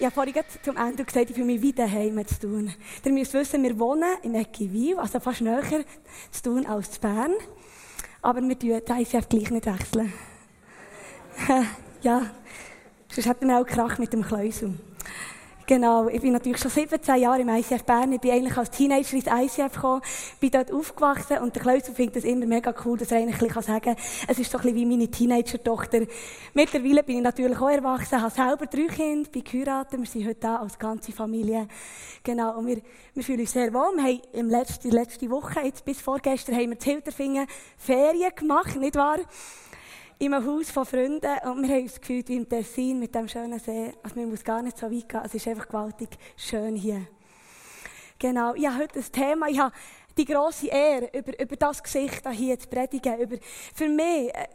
Ich habe vorhin zum Ende gesagt, ich fühle mich wie daheim zu tun. Ihr müsst wissen, wir wohnen in Eckiwil, also fast näher zu tun als zu Bern. Aber wir tun die ICF gleich nicht wechseln. ja, sonst hätten wir auch Krach mit dem Kleusel. Genau, ich bin natürlich schon 17 Jahre im ICF Bern. Ich bin eigentlich als Teenager ins ICF gekommen, bin dort aufgewachsen und der Klausel findet es immer mega cool, dass er eigentlich ein sagen kann, es ist so ein bisschen wie meine Teenager-Tochter. Mittlerweile bin ich natürlich auch erwachsen, habe selber drei Kinder, bin geheiratet, wir sind heute da als ganze Familie. Genau, und wir, wir fühlen uns sehr wohl. Wir haben im letzten, letzte Woche, jetzt bis vorgestern, haben wir zu Hilterfingen Ferien gemacht, nicht wahr? In einem Haus von Freunden und wir haben uns gefühlt wie im Tessin mit dem schönen See. Also man muss gar nicht so weit gehen, es ist einfach gewaltig schön hier. Genau, ich habe heute ein Thema, ich habe die grosse Ehre, über, über das Gesicht hier zu predigen, über, für mich äh,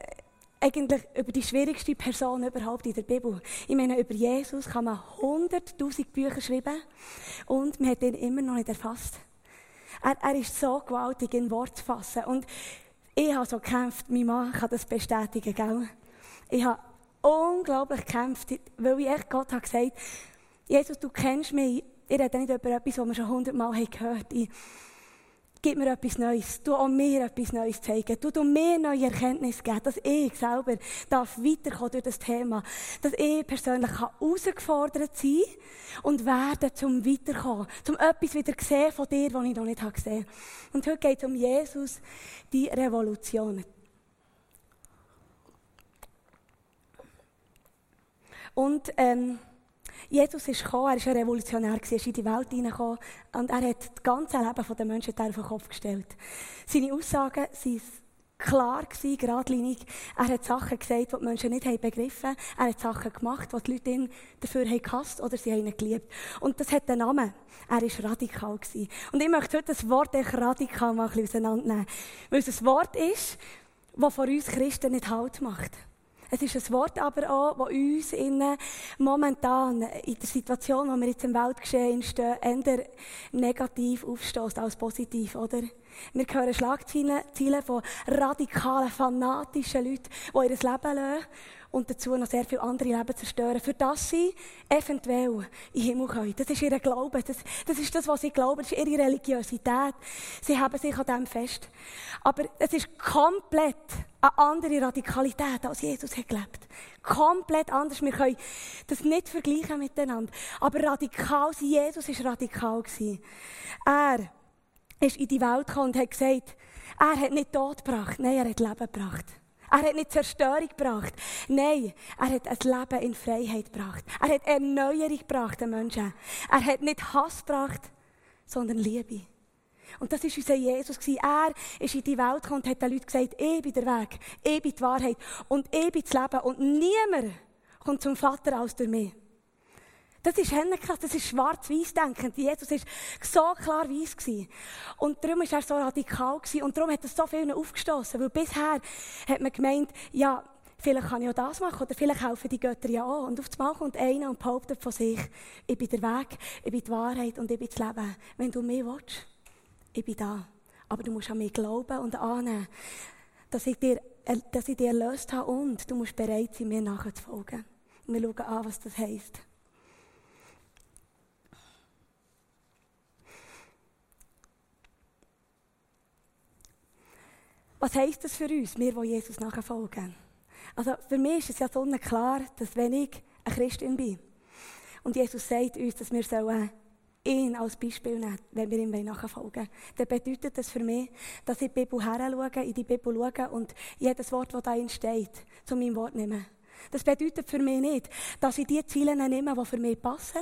eigentlich über die schwierigste Person überhaupt in der Bibel. Ich meine, über Jesus kann man hunderttausend Bücher schreiben und man hat ihn immer noch nicht erfasst. Er, er ist so gewaltig in Wort zu fassen und ich habe so gekämpft, mein Mann kann das bestätigen, gell? Ich habe unglaublich gekämpft, weil ich echt Gott habe gesagt, Jesus, du kennst mich. Ich rede nicht über etwas, was wir schon hundertmal gehört haben. Gib mir etwas Neues. Du auch mir etwas Neues zeigen. Du, du mir neue Erkenntnisse geben, dass ich selber darf weiterkommen durch das Thema. Dass ich persönlich herausgefordert sein und werden zum Weiterkommen. Zum etwas wieder sehen von dir, was ich noch nicht gesehen habe. Und heute geht es um Jesus, die Revolution. Und ähm, Jesus ist gekommen, er war ein Revolutionär, er ist in die Welt hineingekommen und er hat das ganze Leben der Menschen auf den Kopf gestellt. Seine Aussagen waren klar, geradlinig. Er hat Sachen gesagt, die die Menschen nicht begriffen haben. Er hat Sachen gemacht, die die Leute ihn dafür haben gehasst oder sie haben ihn geliebt. Und das hat einen Namen. Er war radikal. Und ich möchte heute das Wort radikal mal auseinandernehmen. Weil es ein Wort ist, das von uns Christen nicht Halt macht. Es ist ein Wort aber auch, das uns innen momentan in der Situation, wo wir jetzt im Weltgeschehen stehen, eher negativ aufstößt als positiv, oder? Wir hören Schlagzeilen von radikalen, fanatischen Leuten, die ihr Leben lassen und dazu noch sehr viele andere Leben zerstören, für das sie eventuell in Himmel können. Das ist ihr Glaube, das, das ist das, was sie glauben, das ist ihre Religiosität. Sie haben sich an dem fest. Aber es ist komplett eine andere Radikalität, als Jesus hat gelebt. Komplett anders. Wir können das nicht vergleichen miteinander. Aber radikal sein, Jesus war radikal. Er ist in die Welt gekommen und hat gesagt, er hat nicht Tod gebracht, nein, er hat Leben gebracht. Er hat nicht Zerstörung gebracht. Nein, er hat ein Leben in Freiheit gebracht. Er hat Erneuerung gebracht den Menschen. Er hat nicht Hass gebracht, sondern Liebe. Und das war unser Jesus. Er ist in die Welt gekommen und hat den Leuten gesagt, ich bin der Weg, ich bin die Wahrheit und ich bin das Leben. Und niemand kommt zum Vater aus durch mich. Das ist krass, das ist schwarz-weiß denkend. Jesus war so klar weiß Und darum war er so radikal gewesen. Und darum hat er so vielen aufgestoßen. Weil bisher hat man gemeint, ja, vielleicht kann ich auch das machen oder vielleicht helfen die Götter ja auch. Und auf einmal kommt einer und behauptet von sich, ich bin der Weg, ich bin die Wahrheit und ich bin das Leben. Wenn du mich willst, ich bin da. Aber du musst an mich glauben und annehmen, dass ich dir, äh, dass ich dir erlöst habe und du musst bereit sein, mir nachzufolgen. Und wir schauen an, was das heisst. Was heisst das für uns, wir, die Jesus nachfolgen? Also für mich ist es ja so klar, dass wenn ich eine Christin bin und Jesus sagt uns, dass wir sollen ihn als Beispiel nehmen, wenn wir ihm nachfolgen dann bedeutet das für mich, dass ich die Bibel heranschaue, in die Bibel schaue und jedes Wort, das da steht, zu meinem Wort nehme. Das bedeutet für mich nicht, dass ich die Ziele nehme, die für mich passen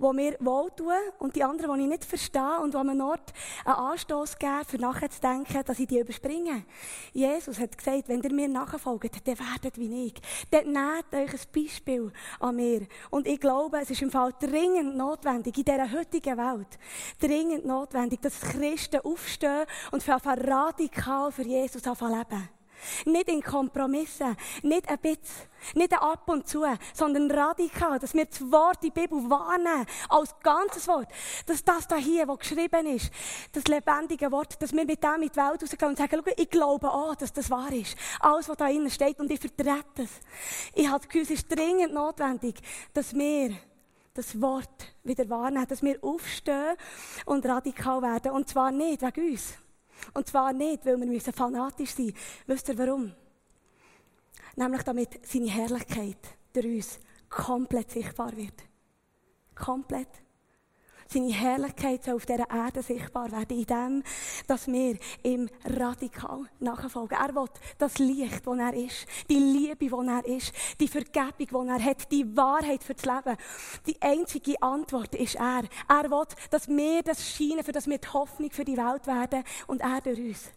die mir wohltun und die anderen, die ich nicht verstehe und die mir Ort einen Anstoß geben, für nachher zu denken, dass ich die überspringe. Jesus hat gesagt, wenn ihr mir nachfolgt, dann werdet wie ich. Dann nehmt euch ein Beispiel an mir. Und ich glaube, es ist im Fall dringend notwendig, in dieser heutigen Welt, dringend notwendig, dass Christen aufstehen und für radikal für Jesus leben. Nicht in Kompromissen, nicht ein bisschen, nicht ein ab und zu, sondern radikal, dass wir das Wort, die Bibel wahrnehmen, als ganzes Wort. Dass das da hier, was geschrieben ist, das lebendige Wort, dass wir mit dem in die Welt rausgehen und sagen, schau, ich glaube auch, dass das wahr ist. Alles, was da innen steht und ich vertrete es. Ich habe das Gefühl, es ist dringend notwendig, dass wir das Wort wieder wahrnehmen, dass wir aufstehen und radikal werden. Und zwar nicht wegen uns. Und zwar nicht, weil wir fanatisch sein müssen. Wisst ihr warum? Nämlich damit seine Herrlichkeit durch uns komplett sichtbar wird. Komplett. Seine Herrlichkeit soll auf dieser Erde sichtbar werden, in dem, dass wir ihm radikal nachfolgen. Er will das Licht, das er ist, die Liebe, die er ist, die Vergebung, die er hat, die Wahrheit für das Leben. Die einzige Antwort ist er. Er will, dass wir das scheinen, für das wir die Hoffnung für die Welt werden und er durch uns.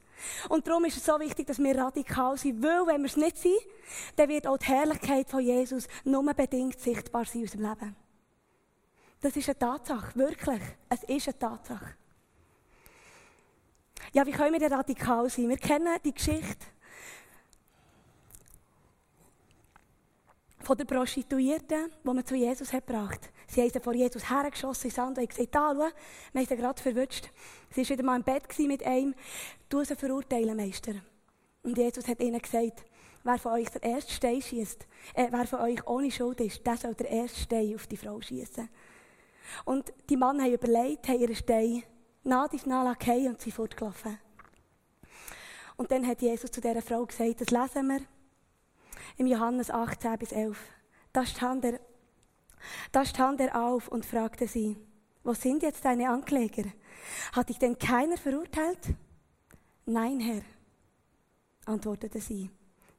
Und darum ist es so wichtig, dass wir radikal sind, weil wenn wir es nicht sind, dann wird auch die Herrlichkeit von Jesus nur bedingt sichtbar sein in unserem Leben. Das ist eine Tatsache, wirklich. Es ist eine Tatsache. Ja, wie können wir denn radikal sein? Wir kennen die Geschichte von der Prostituierten, die man zu Jesus hat gebracht Sie haben sie vor Jesus hergeschossen in Sand und gesagt, da, schau, wir haben sie gerade verwünscht. Sie war wieder mal im Bett mit einem, du sie verurteilen, Meister. Und Jesus hat ihnen gesagt, wer von euch der erste Stein schießt, äh, wer von euch ohne Schuld ist, der soll der erste Stein auf die Frau schießen. Und die Männer haben überlegt, haben ihren Stein nah auf nah und sind fortgelaufen. Und dann hat Jesus zu dieser Frau gesagt, das lesen wir im Johannes 18 bis 11. Da stand er, da stand er auf und fragte sie, wo sind jetzt deine Ankläger? Hat dich denn keiner verurteilt? Nein, Herr, antwortete sie.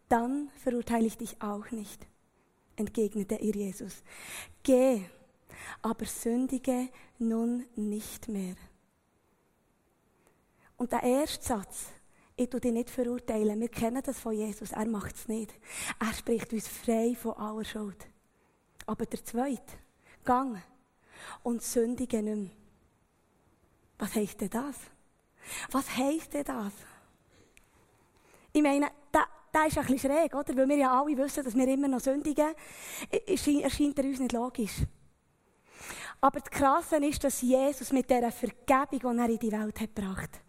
Dann verurteile ich dich auch nicht, entgegnete ihr Jesus. Geh aber sündige nun nicht mehr. Und der erste Satz, ich tue dich nicht verurteilen, wir kennen das von Jesus, er macht es nicht. Er spricht uns frei von aller Schuld. Aber der zweite, gang und sündige nicht mehr. Was heisst denn das? Was heisst denn das? Ich meine, das, das ist ein bisschen schräg, oder? Weil wir ja alle wissen, dass wir immer noch sündigen, erscheint er uns nicht logisch. Aber das Krasse ist, dass Jesus mit dieser Vergebung, die er in die Welt hat gebracht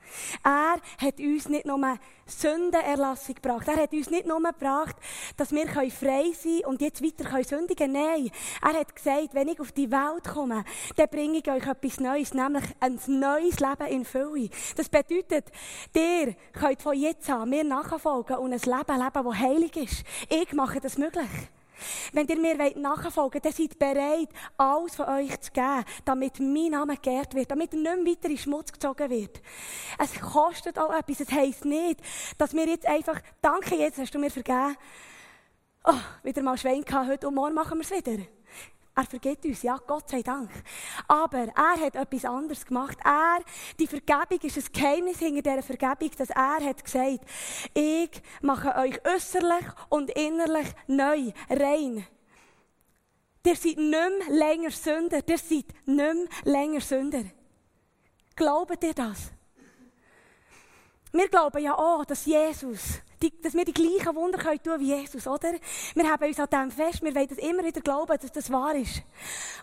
er hat uns nicht nur Sündenerlassung gebracht. Er hat uns nicht nur gebracht, dass wir frei sein können und jetzt weiter sündigen können. Nein, er hat gesagt, wenn ich auf die Welt komme, dann bringe ich euch etwas Neues, nämlich ein neues Leben in Fülle. Das bedeutet, ihr könnt von jetzt an mir nachfolgen und ein Leben leben, das heilig ist. Ich mache das möglich. Wenn ihr mir nachfolgen wollt, dann seid bereit, alles von euch zu geben, damit mein Name geehrt wird, damit nicht mehr weiter in Schmutz gezogen wird. Es kostet auch etwas. Es heisst nicht, dass wir jetzt einfach, danke jetzt, hast du mir vergeben, oh, wieder mal Schwein gehabt, heute und morgen machen wir es wieder. Er vergibt uns, ja, Gott sei Dank. Aber er hat etwas anderes gemacht. Er, die Vergebung ist ein Geheimnis hinter dieser Vergebung, dass er hat gesagt, ich mache euch äußerlich und innerlich neu, rein. Ihr seid nicht mehr länger Sünder. Ihr seid nicht mehr länger Sünder. Glaubt ihr das? Wir glauben ja auch, dass Jesus die, dass wir die gleichen Wunder können tun wie Jesus, oder? Wir haben uns an dem fest, wir wollen das immer wieder glauben, dass das wahr ist.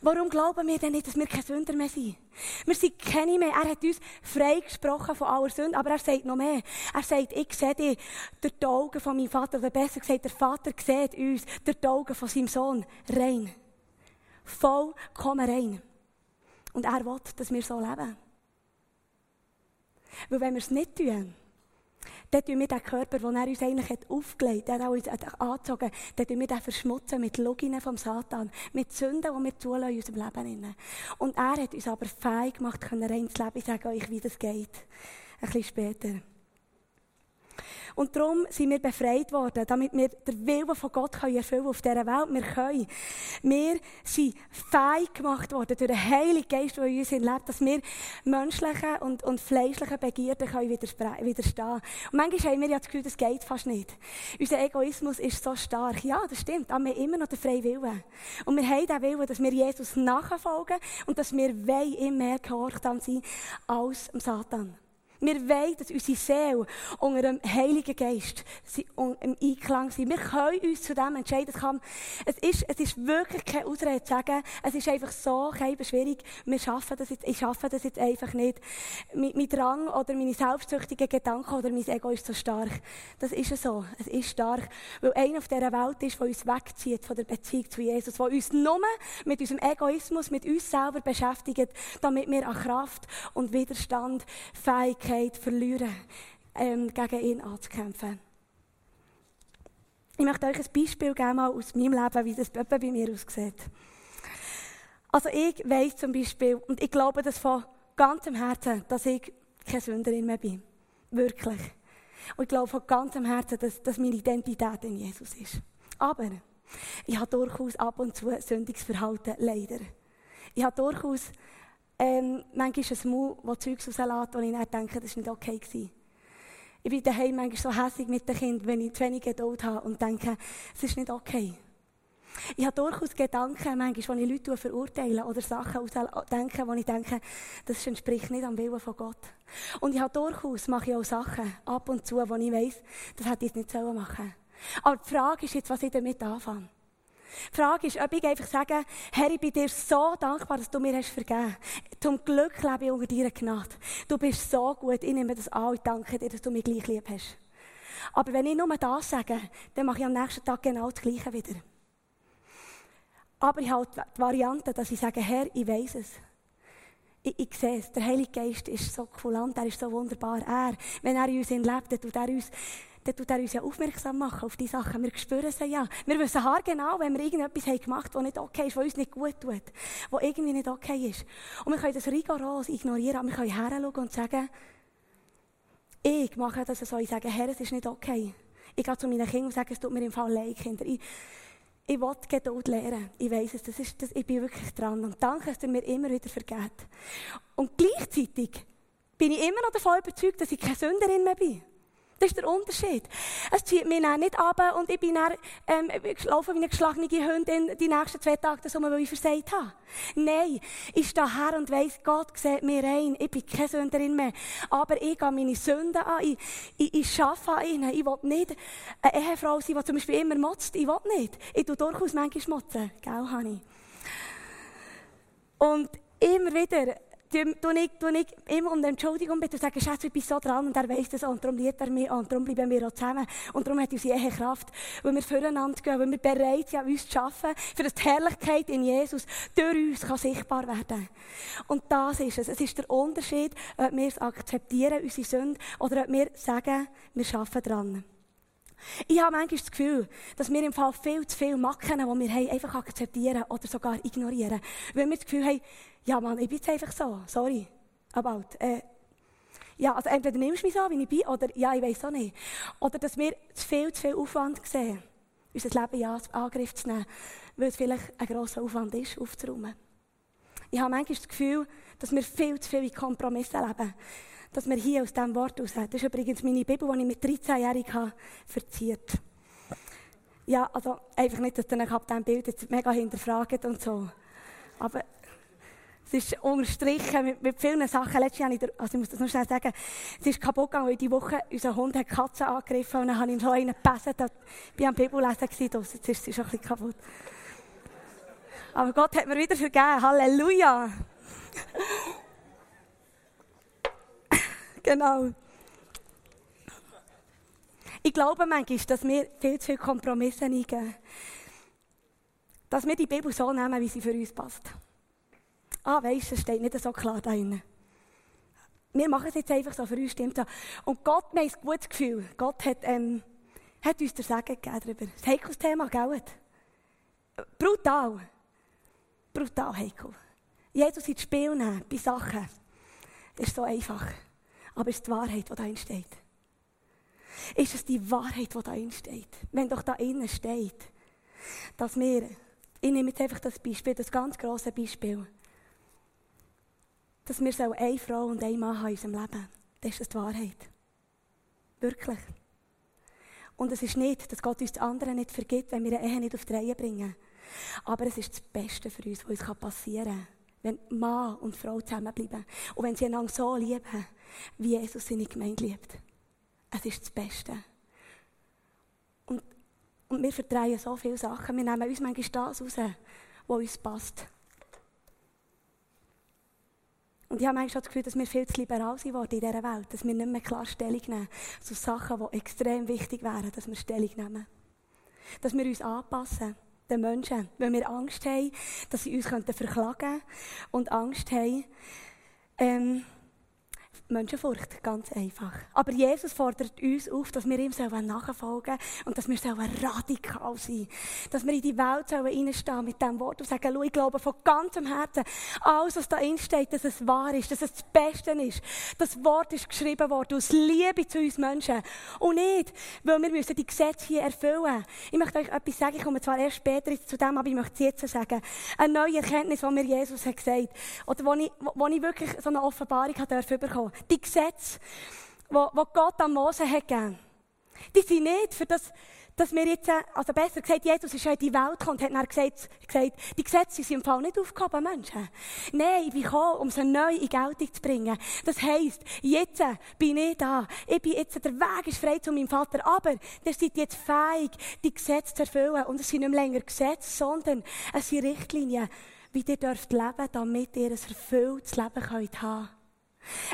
Warum glauben wir denn nicht, dass wir keine Sünder mehr sind? Wir sind keine mehr. Er hat uns freigesprochen von aller Sünde, aber er sagt noch mehr. Er sagt, ich sehe dich durch die Augen von meinem Vater, oder besser gesagt, der Vater sieht uns durch die Augen von seinem Sohn rein. Vollkommen rein. Und er will, dass wir so leben. Weil wenn wir es nicht tun, dann tun wir den Körper, den er uns eigentlich hat aufgelegt hat, uns angezogen dann tun wir den verschmutzen mit Loginen vom Satan, mit Sünden, die wir zulassen in unserem Leben. Und er hat uns aber fein gemacht, können rein ins Leben. Ich sage euch, wie das geht. Ein bisschen später. Und darum sind wir befreit worden, damit wir den Willen von Gott können erfüllen auf dieser Welt. Wir können. Wir sind fähig gemacht worden durch den Heiligen Geist, der in uns lebt, dass wir menschlichen und, und fleischlichen Begierden können widerstehen Und manchmal haben wir ja das Gefühl, das geht fast nicht. Unser Egoismus ist so stark. Ja, das stimmt. Aber wir haben immer noch den freien Willen. Und wir haben den Willen, dass wir Jesus nachfolgen und dass wir ihm mehr gehorsam sein als dem Satan. Wir wollen, dass unsere Seele unter dem Heiligen Geist im Einklang sind. Wir können uns zu dem entscheiden. Es ist, es ist wirklich keine Ausrede zu sagen, es ist einfach so schwierig, wir schaffen das jetzt, ich schaffe das jetzt einfach nicht. Mein, mein Drang oder meine selbstsüchtigen Gedanken oder mein Ego ist so stark. Das ist so. Es ist stark. Weil einer auf dieser Welt ist, der uns wegzieht von der Beziehung zu Jesus, der uns nur mit unserem Egoismus, mit uns selber beschäftigt, damit wir an Kraft und Widerstand, Fähigkeit verlieren, ähm, gegen ihn anzukämpfen. Ich möchte euch ein Beispiel geben aus meinem Leben, wie das bei mir aussieht. Also ich weiß zum Beispiel, und ich glaube das von ganzem Herzen, dass ich keine Sünderin mehr bin. Wirklich. Und ich glaube von ganzem Herzen, dass, dass meine Identität in Jesus ist. Aber ich habe durchaus ab und zu Sündigungsverhalten, leider. Ich habe durchaus ähm, manchmal ein Maul, das Zeugs rauslässt, wo ich dann denke, das war nicht okay. Gewesen. Ich bin daheim manchmal so hässlich mit den Kindern, wenn ich zu wenig Geduld habe und denke, es ist nicht okay. Ich habe durchaus Gedanken, manchmal, wo ich Leute verurteile oder Sachen denke, wo ich denke, das entspricht nicht am Willen von Gott. Und ich habe durchaus, mache ich auch Sachen ab und zu, wo ich weiss, das hätte ich nicht machen sollen. Aber die Frage ist jetzt, was ich damit anfange. Die Frage ist, ob ich einfach sage, Herr, ich bin dir so dankbar, dass du mir hast vergeben hast. Zum Glück lebe ich unter deiner Gnade. Du bist so gut, ich nehme das an und danke dir, dass du mich gleich lieb hast. Aber wenn ich nur das sage, dann mache ich am nächsten Tag genau das Gleiche wieder. Aber ich habe die Variante, dass ich sage, Herr, ich weiß es. Ich, ich sehe es. Der Heilige Geist ist so kulant, er ist so wunderbar. Er, wenn er in uns lebt, tut er uns dann tut er uns ja aufmerksam machen auf die Sachen. Wir spüren sie ja. Wir wissen genau, wenn wir irgendetwas haben gemacht haben, was nicht okay ist, was uns nicht gut tut, was irgendwie nicht okay ist. Und wir können das rigoros ignorieren, aber wir können heranschauen und sagen, ich mache das so, ich sage, Herr, es ist nicht okay. Ich gehe zu meinen Kindern und sage, es tut mir im Fall leid, Kinder. Ich, ich will Geduld lernen. Ich weiss es, das ist, das, ich bin wirklich dran. Und danke, dass ihr mir immer wieder vergeht. Und gleichzeitig bin ich immer noch davon überzeugt, dass ich keine Sünderin mehr bin. Das ist der Unterschied. Es zieht mich dann nicht ab und ich bin dann, ähm, laufe wie eine geschlagene Hündin die nächsten zwei Tage, so, weil ich versagt habe. Nein, ich stehe her und weiss, Gott sieht mir rein. Ich bin keine Sünderin mehr. Aber ich gehe meine Sünden an. Ich, ich, ich arbeite an ihnen. Ich will nicht eine Ehefrau sein, die zum Beispiel immer motzt. Ich will nicht. Ich tue durchaus manchmal motzen. Gell, Hanni? Und immer wieder tue ich, tue ich immer um Entschuldigung bitten und sage, Schatz, ich bin so dran und er weiss das und darum liebt er mich und darum bleiben wir auch zusammen. Und darum hat unsere Ehe Kraft, weil wir füreinander gehen, weil wir bereit sind, uns zu arbeiten, für dass die Herrlichkeit in Jesus durch uns kann sichtbar werden Und das ist es. Es ist der Unterschied, ob wir es akzeptieren, unsere Sünde, oder ob wir sagen, wir arbeiten dran. Ich habe manchmal das Gefühl, dass wir im Fall viel zu viele Macken, die wir haben, einfach akzeptieren oder sogar ignorieren. Weil wir das Gefühl haben, ja Mann, ich bin jetzt einfach so, sorry, about. Äh, ja, also entweder nimmst du mich so, wie ich bin, oder ja, ich weiß auch nicht. Oder dass wir zu viel, zu viel Aufwand sehen, unser Leben in Angriff zu nehmen, weil es vielleicht ein grosser Aufwand ist, aufzuräumen. Ich habe manchmal das Gefühl, dass wir viel zu viel in Kompromissen leben. Dass wir hier aus diesem Wort raus, das ist übrigens meine Bibel, die ich mit 13-Jährigen verziert Ja, also einfach nicht, dass ihr euch ab diesem Bild jetzt mega hinterfragt und so. Aber es ist unterstrichen mit, mit vielen Sachen. Letztes Jahr, also ich muss das noch schnell sagen, es ist kaputt gegangen, weil diese Woche unser Hund hat Katzen angegriffen und dann habe ich ihm so einen gebissen. Ich war am Bibellesen, jetzt ist sie schon ein bisschen kaputt. Aber Gott hat mir wieder vergeben. Halleluja! genau. Ich glaube manchmal, dass wir viel zu viele Kompromisse eingehen. Dass wir die Bibel so nehmen, wie sie für uns passt ah, weisst du, es steht nicht so klar da drin. Wir machen es jetzt einfach so, für uns stimmt so. Und Gott, wir haben ein gutes Gefühl. Gott hat, ähm, hat uns der Segen gegeben darüber. Das heikles Thema, gell? Brutal. Brutal heikel. Jesus ins Spiel nehmen, bei Sachen, ist so einfach. Aber es ist die Wahrheit, die da steht. Ist es die Wahrheit, die da steht? Wenn doch da innen steht, dass wir, ich nehme jetzt einfach das Beispiel, das ganz grosse Beispiel, dass wir so eine Frau und ein Mann haben in unserem Leben. Das ist die Wahrheit. Wirklich. Und es ist nicht, dass Gott uns die anderen nicht vergibt, wenn wir eine Ehe nicht auf die Reihe bringen. Aber es ist das Beste für uns, was uns passieren kann. wenn Mann und Frau zusammenbleiben und wenn sie einander so lieben, wie Jesus seine Gemeinde liebt. Es ist das Beste. Und, und wir verdrehen so viele Sachen. Wir nehmen uns manchmal das raus, was uns passt. Und ich habe manchmal das Gefühl, dass wir viel zu liberal sind in dieser Welt, dass wir nicht mehr klar Stellung nehmen zu Sachen, die extrem wichtig wären, dass wir Stellung nehmen. Dass wir uns anpassen, den Menschen, weil wir Angst haben, dass sie uns verklagen könnten und Angst haben, ähm, Menschenfurcht, ganz einfach. Aber Jesus fordert uns auf, dass wir ihm nachfolgen sollen und dass wir radikal sein Dass wir in die Welt reinstehen mit diesem Wort und sagen, ich glaube von ganzem Herzen, alles, was da steht, dass es wahr ist, dass es das Beste ist. Das Wort ist geschrieben worden aus Liebe zu uns Menschen. Und nicht, weil wir müssen die Gesetze hier erfüllen. Ich möchte euch etwas sagen, ich komme zwar erst später zu dem, aber ich möchte es jetzt sagen. Eine neue Erkenntnis, die mir Jesus hat gesagt, oder wo ich, wo ich wirklich so eine Offenbarung bekommen die Gesetze, die, Gott an Mose hat gegeben, die sind nicht für das, dass wir jetzt, also besser gesagt, Jesus ist ja in die Welt gekommen und hat dann gesagt, die Gesetze sind im Fall nicht aufgehoben, Menschen. Nein, ich bin gekommen, um sie neu in Geltung zu bringen. Das heisst, jetzt bin ich da. Ich bin jetzt, der Weg ist frei zu meinem Vater, aber ihr seid jetzt fähig, die Gesetze zu erfüllen. Und es sind nicht länger Gesetze, sondern es sind Richtlinien, wie ihr dürft leben, damit ihr ein erfülltes Leben könnt haben.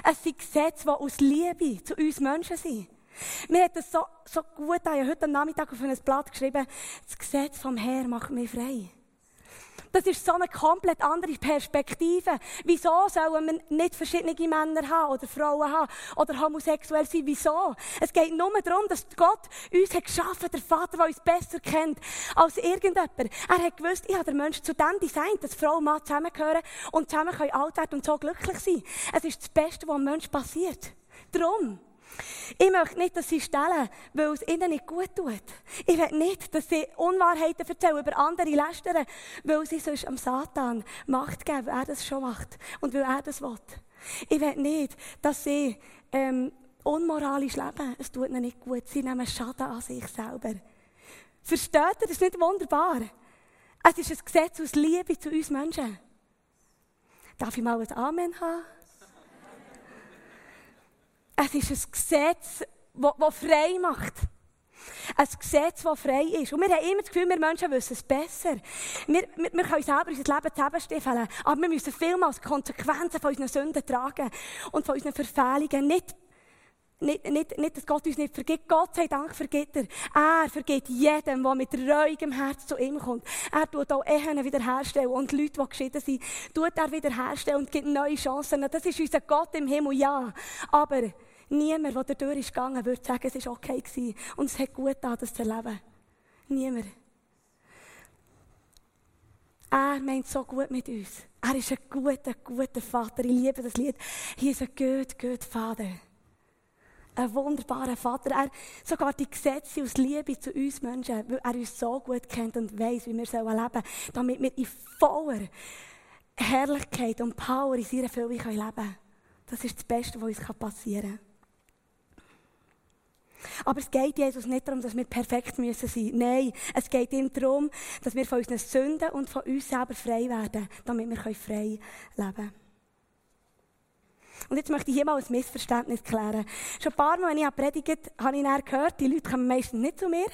Es sind Gesetze, die aus Liebe zu uns Menschen sind. Mir hat es so, so gut. Ich habe heute am Nachmittag auf ein Blatt geschrieben, das Gesetz vom Herrn macht mich frei. Das ist so eine komplett andere Perspektive. Wieso sollen wir nicht verschiedene Männer haben oder Frauen haben oder homosexuell sein? Wieso? Es geht nur darum, dass Gott uns hat geschaffen, der Vater, der uns besser kennt als irgendjemand. Er hat gewusst, ich habe den Menschen zu dem designt, dass Frau und Mann zusammengehören und zusammen können alt werden und so glücklich sein. Es ist das Beste, was einem Menschen passiert. Darum. Ich möchte nicht, dass sie stellen, weil es ihnen nicht gut tut. Ich will nicht, dass sie Unwahrheiten erzählen, über andere lästern, weil sie sonst am Satan Macht geben, weil er das schon macht und weil er das will. Ich will nicht, dass sie ähm, unmoralisch leben. Es tut ihnen nicht gut. Sie nehmen Schaden an sich selber. Versteht ihr? Das ist nicht wunderbar. Es ist ein Gesetz aus Liebe zu uns Menschen. Darf ich mal ein Amen haben? Es ist ein Gesetz, das frei macht. Ein Gesetz, das frei ist. Und wir haben immer das Gefühl, wir Menschen wissen es besser. Wir, wir, wir können selber unser Leben zusammenstiefeln, aber wir müssen vielmals Konsequenzen von unseren Sünden tragen und von unseren Verfehlungen. Nicht, nicht, nicht, nicht, dass Gott uns nicht vergibt. Gott sei Dank vergibt er. Er vergibt jedem, der mit reuigem Herz zu ihm kommt. Er tut auch Ehen wiederherstellen und Leute, die geschieden sind, tut er wiederherstellen und gibt neue Chancen. Das ist unser Gott im Himmel, ja. Aber Niemand, der dadurch ist gegangen, würde sagen, es war okay gewesen und es hat gut getan, das zu erleben. Niemand. Er meint so gut mit uns. Er ist ein guter, guter Vater. Ich liebe das Lied. Hier ist ein good, good Vater. Ein wunderbarer Vater. Er sogar die Gesetze aus Liebe zu uns Menschen, weil er uns so gut kennt und weiß, wie wir leben sollen, damit wir in voller Herrlichkeit und Power in seiner Fülle leben können. Das ist das Beste, was uns passieren kann. Aber es geht Jesus nicht darum, dass wir perfekt müssen sein müssen. Nein, es geht ihm darum, dass wir von unseren Sünden und von uns selber frei werden, damit wir frei leben können. Und jetzt möchte ich hier mal ein Missverständnis klären. Schon ein paar Mal, wenn ich predigt habe, ich dann gehört, die Leute kommen meistens nicht zu mir.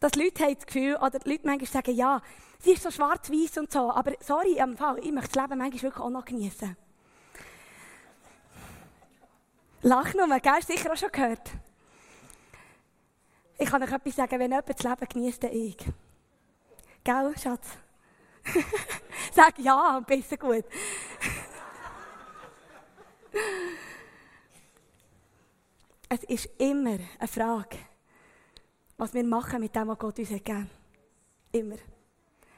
Dass Leute haben das Gefühl, oder die Leute manchmal sagen, ja, sie ist so schwarz-weiß und so, aber sorry, im Fall, ich möchte das Leben manchmal wirklich auch noch genießen. Lach nur, gell? Sicher auch schon gehört. Ich kann euch etwas sagen, wenn jemand das Leben genießt, dann ich. Gell, Schatz? Sag ja, besser gut. es ist immer eine Frage, was wir machen mit dem, was Gott uns gegeben hat. Immer.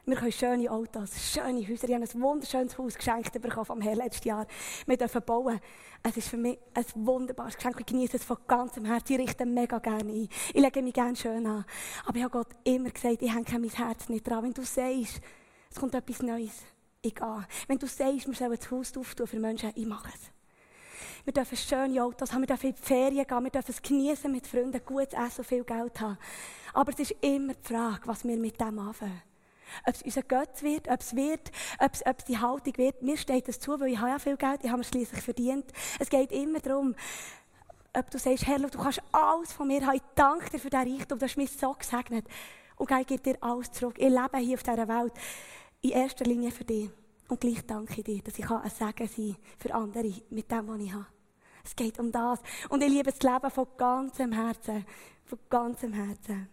Wir können schöne Autos, schöne Häuser. Ich habe ein wunderschönes Haus geschenkt bekommen vom Herrn letztes Jahr. Wir dürfen bauen. Es ist für mich ein wunderbares Geschenk. Ich genieße es von ganzem Herzen. Ich richte mega gerne ein. Ich lege mich gerne schön an. Aber ich habe Gott immer gesagt, ich hänge mein Herz nicht dran. Wenn du sagst, es kommt etwas Neues, ich gehe. Wenn du sagst, wir sollen das Haus auftun für Menschen, ich mache es. Wir dürfen schöne Autos haben, wir dürfen in die Ferien gehen, wir dürfen es genießen mit Freunden, gut essen, viel Geld haben. Aber es ist immer die Frage, was wir mit dem anfangen. Ob es unser Gott wird, ob es wird, ob es, ob es die Haltung wird. Mir steht das zu, weil ich habe ja viel Geld, ich habe es schließlich verdient. Es geht immer darum, ob du sagst, Herr, du kannst alles von mir haben. Ich danke dir für diesen Reichtum, du hast mich so gesegnet. Und ich gebe dir alles zurück. Ich lebe hier auf dieser Welt in erster Linie für dich. Und gleich danke ich dir, dass ich ein Segen sein für andere mit dem, was ich habe. Es geht um das. Und ich liebe das Leben von ganzem Herzen. Von ganzem Herzen.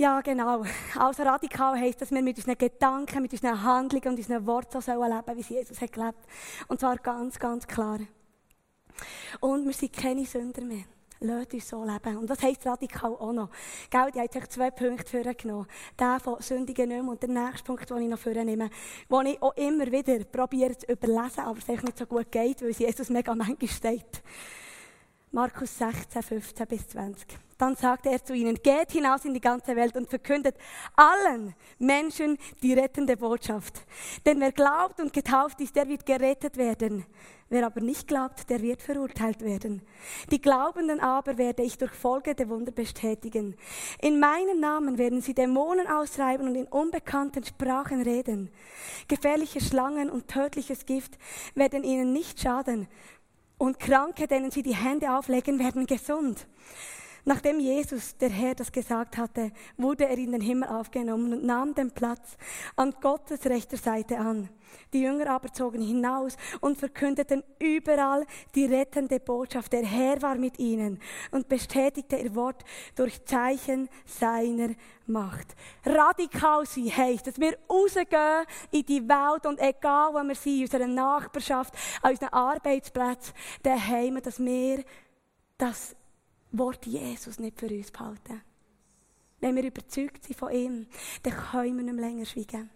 Ja, genau. Also radikal heisst, dass wir mit unseren Gedanken, mit unseren Handlungen und unseren Worten so leben sollen, wie Jesus hat gelebt. Und zwar ganz, ganz klar. Und wir sind keine Sünder mehr. Lasst uns so leben. Und das heisst radikal auch noch. Gell, ich habe zwei Punkte vorgenommen. Der von Sündigen nicht mehr und der nächste Punkt, den ich noch vornehme, den ich auch immer wieder probiere zu überlesen, aber es nicht so gut geht, weil es Jesus mega manchmal steht. Markus 16, 15 bis 20. Dann sagte er zu ihnen, geht hinaus in die ganze Welt und verkündet allen Menschen die rettende Botschaft. Denn wer glaubt und getauft ist, der wird gerettet werden. Wer aber nicht glaubt, der wird verurteilt werden. Die Glaubenden aber werde ich durch folgende Wunder bestätigen. In meinem Namen werden sie Dämonen austreiben und in unbekannten Sprachen reden. Gefährliche Schlangen und tödliches Gift werden ihnen nicht schaden. Und Kranke, denen sie die Hände auflegen, werden gesund. Nachdem Jesus, der Herr, das gesagt hatte, wurde er in den Himmel aufgenommen und nahm den Platz an Gottes rechter Seite an. Die Jünger aber zogen hinaus und verkündeten überall die rettende Botschaft. Der Herr war mit ihnen und bestätigte ihr Wort durch Zeichen seiner Macht. Radikal sein heisst, dass wir rausgehen in die Welt und egal wo wir sind, in unserer Nachbarschaft, an unseren Arbeitsplätzen, daheim, dass wir das Wort Jesus nicht für uns behalten. Wenn wir überzeugt sind von ihm, dann können wir nicht mehr länger schweigen.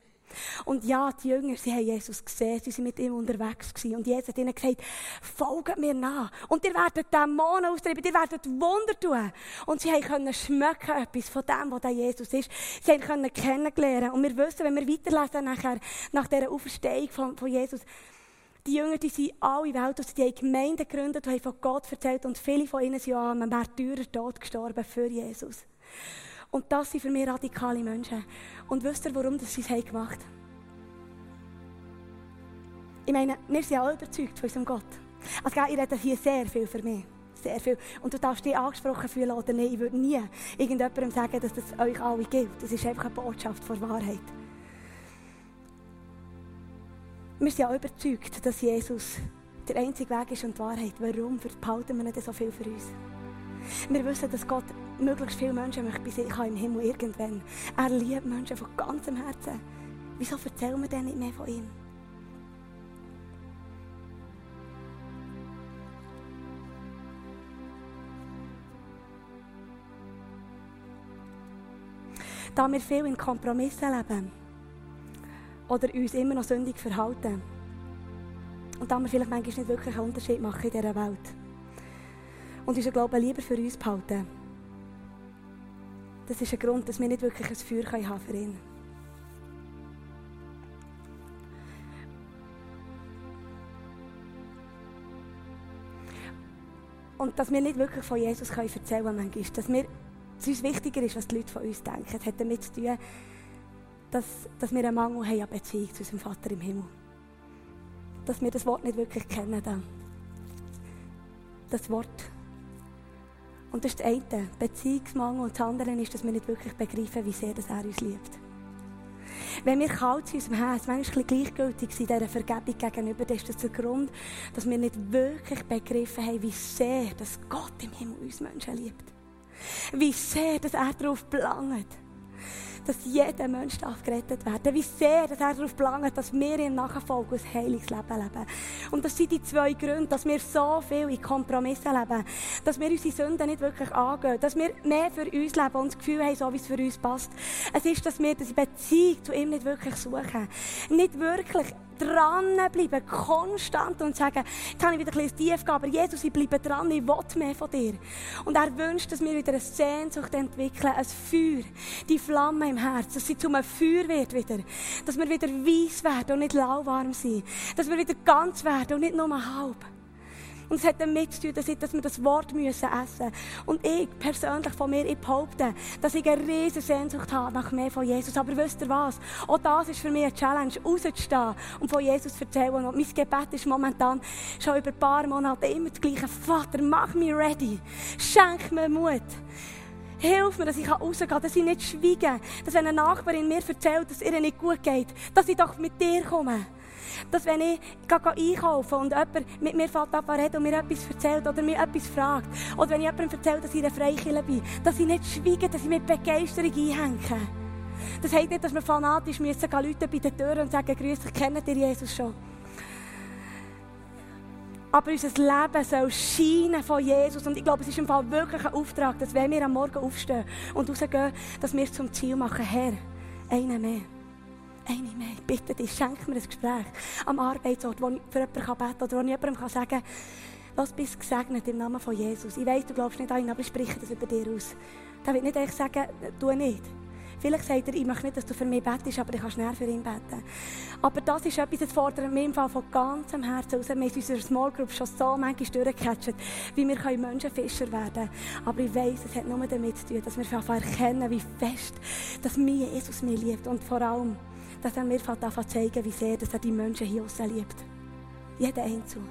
Und ja, die Jünger, sie haben Jesus gesehen, sie sind mit ihm unterwegs gewesen. Und Jesus hat ihnen gesagt, folgt mir nach. Und ihr werdet Dämonen austreiben, ihr werdet Wunder tun. Und sie können schmecken etwas von dem, was der Jesus ist. Sie können kennenlernen. Und wir wissen, wenn wir weiterlesen nachher, nach dieser Auferstehung von, von Jesus, die Jünger, die sind alle Welt die haben Gemeinden gegründet, die haben von Gott erzählt und viele von ihnen sind an einem Märtyrertod gestorben für Jesus. Und das sind für mich radikale Menschen. Und wisst ihr, warum sie es gemacht haben? Ich meine, wir sind alle überzeugt von unserem Gott. Also, ich rede hier sehr viel für mich. Sehr viel. Und du darfst dich angesprochen fühlen oder nicht. Ich würde nie irgendjemandem sagen, dass das euch alle gilt. Das ist einfach eine Botschaft von Wahrheit. Wir sind ja überzeugt, dass Jesus der einzige Weg ist und die Wahrheit. Warum behalten wir nicht so viel für uns? Wir wissen, dass Gott möglichst viele Menschen möchte bei sich haben im Himmel irgendwann. Er liebt Menschen von ganzem Herzen. Wieso erzählen wir denn nicht mehr von ihm? Da wir viel in Kompromissen leben, oder uns immer noch sündig verhalten. Und da wir vielleicht manchmal nicht wirklich einen Unterschied machen in dieser Welt. Und unseren Glauben lieber für uns behalten. Das ist ein Grund, dass wir nicht wirklich ein Feuer haben für ihn. Und dass wir nicht wirklich von Jesus erzählen können, manchmal. Dass, dass uns wichtiger ist, was die Leute von uns denken. Das hat damit zu tun, dass, dass wir einen Mangel haben an Beziehung zu unserem Vater im Himmel. Dass wir das Wort nicht wirklich kennen. Dann. Das Wort. Und das ist das eine, Beziehungsmangel. Und das andere ist, dass wir nicht wirklich begreifen, wie sehr das er uns liebt. Wenn wir kalt in unserem Herz, manchmal gleichgültig sind dieser Vergebung gegenüber, dann ist das der Grund, dass wir nicht wirklich begriffen haben, wie sehr dass Gott im Himmel uns Menschen liebt. Wie sehr dass er darauf belangt dass jeder Mensch darf gerettet werden Wie sehr dass er darauf belangt, dass wir ihm nachfolgen ein heiliges Leben leben. Und das sind die zwei Gründe, dass wir so viel in Kompromissen leben, dass wir unsere Sünden nicht wirklich angehen, dass wir mehr für uns leben und das Gefühl haben, so wie es für uns passt. Es ist, dass wir diese Beziehung zu ihm nicht wirklich suchen. Nicht wirklich dranbleiben, konstant und sagen, jetzt habe ich wieder ein bisschen tief aber Jesus, ich bleibe dran, ich will mehr von dir. Und er wünscht, dass wir wieder eine Sehnsucht entwickeln, ein Feuer, die Flamme im Herz, dass sie zu einem Feuer wird wieder. Dass wir wieder weiss werden und nicht lauwarm sind. Dass wir wieder ganz werden und nicht nur halb. Und es hat damit zu tun, dass, wir das Wort müssen essen müssen. Und ich persönlich von mir, ich behaupte, dass ich eine riesige Sehnsucht habe nach mehr von Jesus. Aber wisst ihr was? Auch das ist für mich eine Challenge, rauszustehen und von Jesus zu erzählen. Und mein Gebet ist momentan schon über ein paar Monate immer das gleiche. Vater, mach mich ready. Schenk mir Mut. Hilf mir, dass ich rausgehen kann, dass ich nicht schweige. Dass wenn eine Nachbarin mir erzählt, dass es ihr nicht gut geht, dass ich doch mit dir komme. Dass wenn ich einkaufe und jemand mit mir fährt ab und mir etwas erzählt oder mir etwas fragt, oder wenn ich jemandem erzählt, dass ich in der Freikirche bin, dass ich nicht schweige, dass ich mit Begeisterung einhänge. Das heisst nicht, dass wir fanatisch müssen Leute bei den Türen und sagen, grüß dich, kennt ihr Jesus schon? Aber unser Leben soll scheinen von Jesus. Und ich glaube, es ist im Fall wirklich ein Auftrag, dass wenn wir am Morgen aufstehen und rausgehen, dass wir zum Ziel machen, Herr, einen mehr. Eine mehr. Bitte dich, schenk mir ein Gespräch am Arbeitsort, wo ich für jemanden beten kann oder wo ich jemandem sagen kann, lass bist gesegnet im Namen von Jesus. Ich weiß, du glaubst nicht an ihn, aber ich spreche das über dir aus. Da wird nicht echt sagen, tu nicht. Vielleicht sagt er, ich möchte nicht, dass du für mich betest, aber ich kann schnell für ihn beten. Aber das ist etwas, das fordert mir im Fall von ganzem Herzen aus. Wir haben in unserer Small Group schon so manchmal durchgecatcht, wie wir Menschenfischer werden können. Aber ich weiss, es hat nur damit zu tun, dass wir erkennen, wie fest, dass mir Jesus mich liebt. Und vor allem, dass er mir davon zeigen wie sehr dass er die Menschen hier aussen liebt. Jeder Einzelne.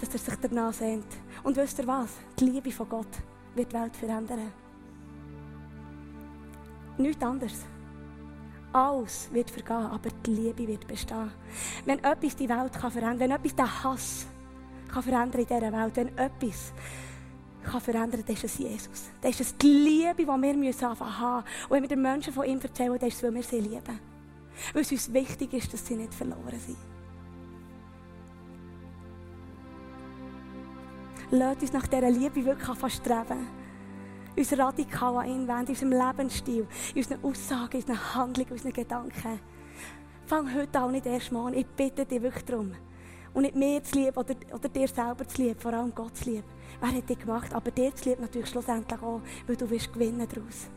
Dass er sich danach sehnt. Und wisst ihr was? Die Liebe von Gott wird die Welt verändern. Nichts anderes. Alles wird vergehen, aber die Liebe wird bestehen. Wenn etwas die Welt kann verändern wenn etwas den Hass kann verändern in dieser Welt, wenn etwas kann verändern, dann ist es Jesus. Dann ist es die Liebe, die wir müssen haben Und wenn wir den Menschen von ihm erzählen, dann ist es, weil wir sie lieben. Weil es uns wichtig ist, dass sie nicht verloren sind. Lasst uns nach dieser Liebe wirklich streben uns radikal an ihn unserem Lebensstil, unseren Aussagen, unseren Handlungen, unseren Gedanken. Fang heute auch nicht erst mal an. Ich bitte dich wirklich darum. Und nicht mir zu lieben oder, oder dir selber zu lieben, vor allem Gott zu lieben. Wer hat dich gemacht? Aber dir zu lieben natürlich schlussendlich auch, weil du wirst gewinnen daraus.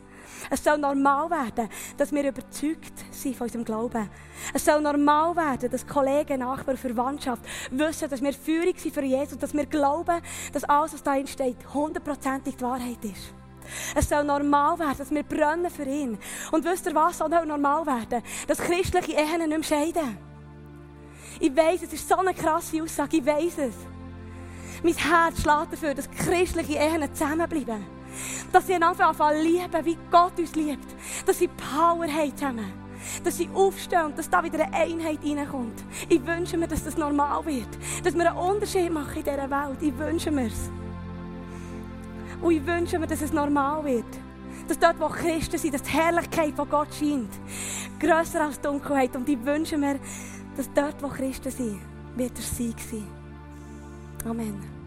Es soll normal werden, dass wir überzeugt sind von unserem Glauben. Es soll normal werden, dass Kollegen, Nachbarn, Verwandtschaft wissen, dass wir Führung sind für Jesus, dass wir glauben, dass alles, was da steht, hundertprozentig die Wahrheit ist. Es soll normal werden, dass wir brennen für ihn. Und wisst ihr was? soll normal werden? Dass christliche Ehen nicht mehr scheiden. Ich weiss, es ist so eine krasse Aussage, ich weiss es. Mein Herz schlägt dafür, dass christliche Ehen zusammenbleiben. Dass sie einander anfangen lieben, wie Gott uns liebt. Dass sie Power haben zusammen. Dass sie aufstehen und dass da wieder eine Einheit reinkommt. Ich wünsche mir, dass das normal wird. Dass wir einen Unterschied machen in dieser Welt. Ich wünsche mir es. Und ich wünsche mir, dass es normal wird. Dass dort, wo Christen sind, dass die Herrlichkeit von Gott scheint. Grösser als Dunkelheit. Und ich wünsche mir, dass dort, wo Christen sind, wird er Sieg sein. Amen.